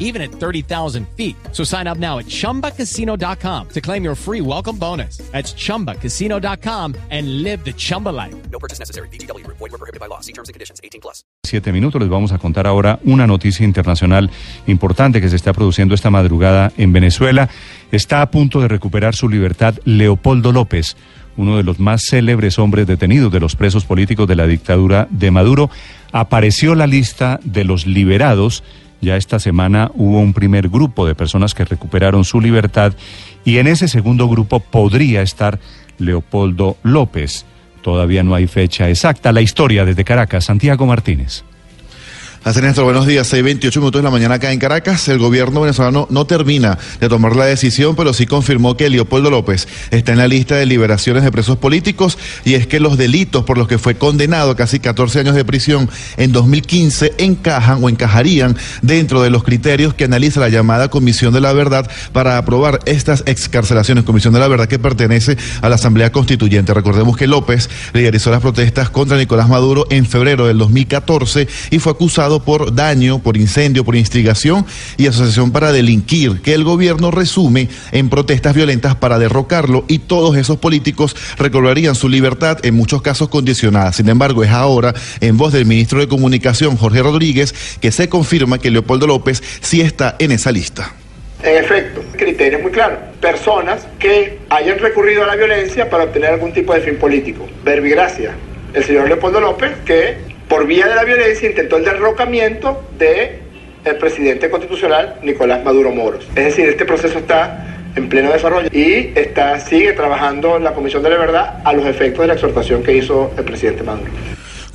even at 30,000 feet. So sign up now at chumbacasino.com to claim your free welcome bonus. That's chumbacasino.com and live the Chumba life. No purchase necessary. BGW. Void were prohibited by law. See terms and conditions. 18 plus. Siete minutos les vamos a contar ahora una noticia internacional importante que se está produciendo esta madrugada en Venezuela. Está a punto de recuperar su libertad Leopoldo López, uno de los más célebres hombres detenidos de los presos políticos de la dictadura de Maduro. Apareció la lista de los liberados. Ya esta semana hubo un primer grupo de personas que recuperaron su libertad y en ese segundo grupo podría estar Leopoldo López. Todavía no hay fecha exacta. La historia desde Caracas, Santiago Martínez. Así Néstor, buenos días. 6.28 minutos de la mañana acá en Caracas. El gobierno venezolano no termina de tomar la decisión, pero sí confirmó que Leopoldo López está en la lista de liberaciones de presos políticos y es que los delitos por los que fue condenado a casi 14 años de prisión en 2015 encajan o encajarían dentro de los criterios que analiza la llamada Comisión de la Verdad para aprobar estas excarcelaciones. Comisión de la Verdad que pertenece a la Asamblea Constituyente. Recordemos que López liderizó las protestas contra Nicolás Maduro en febrero del 2014 y fue acusado por daño, por incendio, por instigación y asociación para delinquir, que el gobierno resume en protestas violentas para derrocarlo y todos esos políticos recobrarían su libertad, en muchos casos condicionada. Sin embargo, es ahora, en voz del ministro de Comunicación, Jorge Rodríguez, que se confirma que Leopoldo López sí está en esa lista. En efecto, criterio muy claro. Personas que hayan recurrido a la violencia para obtener algún tipo de fin político. Verbigracia. El señor Leopoldo López, que por vía de la violencia intentó el derrocamiento de presidente constitucional Nicolás Maduro Moros. Es decir, este proceso está en pleno desarrollo y está, sigue trabajando la Comisión de la Verdad a los efectos de la exhortación que hizo el presidente Maduro.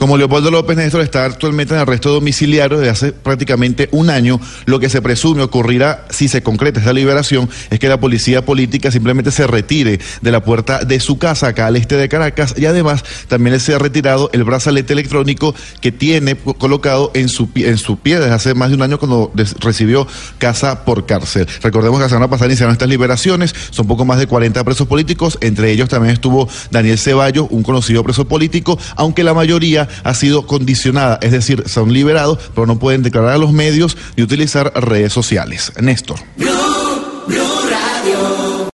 Como Leopoldo López Néstor está actualmente en arresto domiciliario desde hace prácticamente un año, lo que se presume ocurrirá si se concreta esta liberación es que la policía política simplemente se retire de la puerta de su casa acá al este de Caracas y además también se ha retirado el brazalete electrónico que tiene colocado en su, en su pie desde hace más de un año cuando recibió casa por cárcel. Recordemos que la semana pasada iniciaron estas liberaciones, son poco más de 40 presos políticos, entre ellos también estuvo Daniel Ceballos, un conocido preso político, aunque la mayoría ha sido condicionada, es decir, son liberados, pero no pueden declarar a los medios ni utilizar redes sociales. Néstor.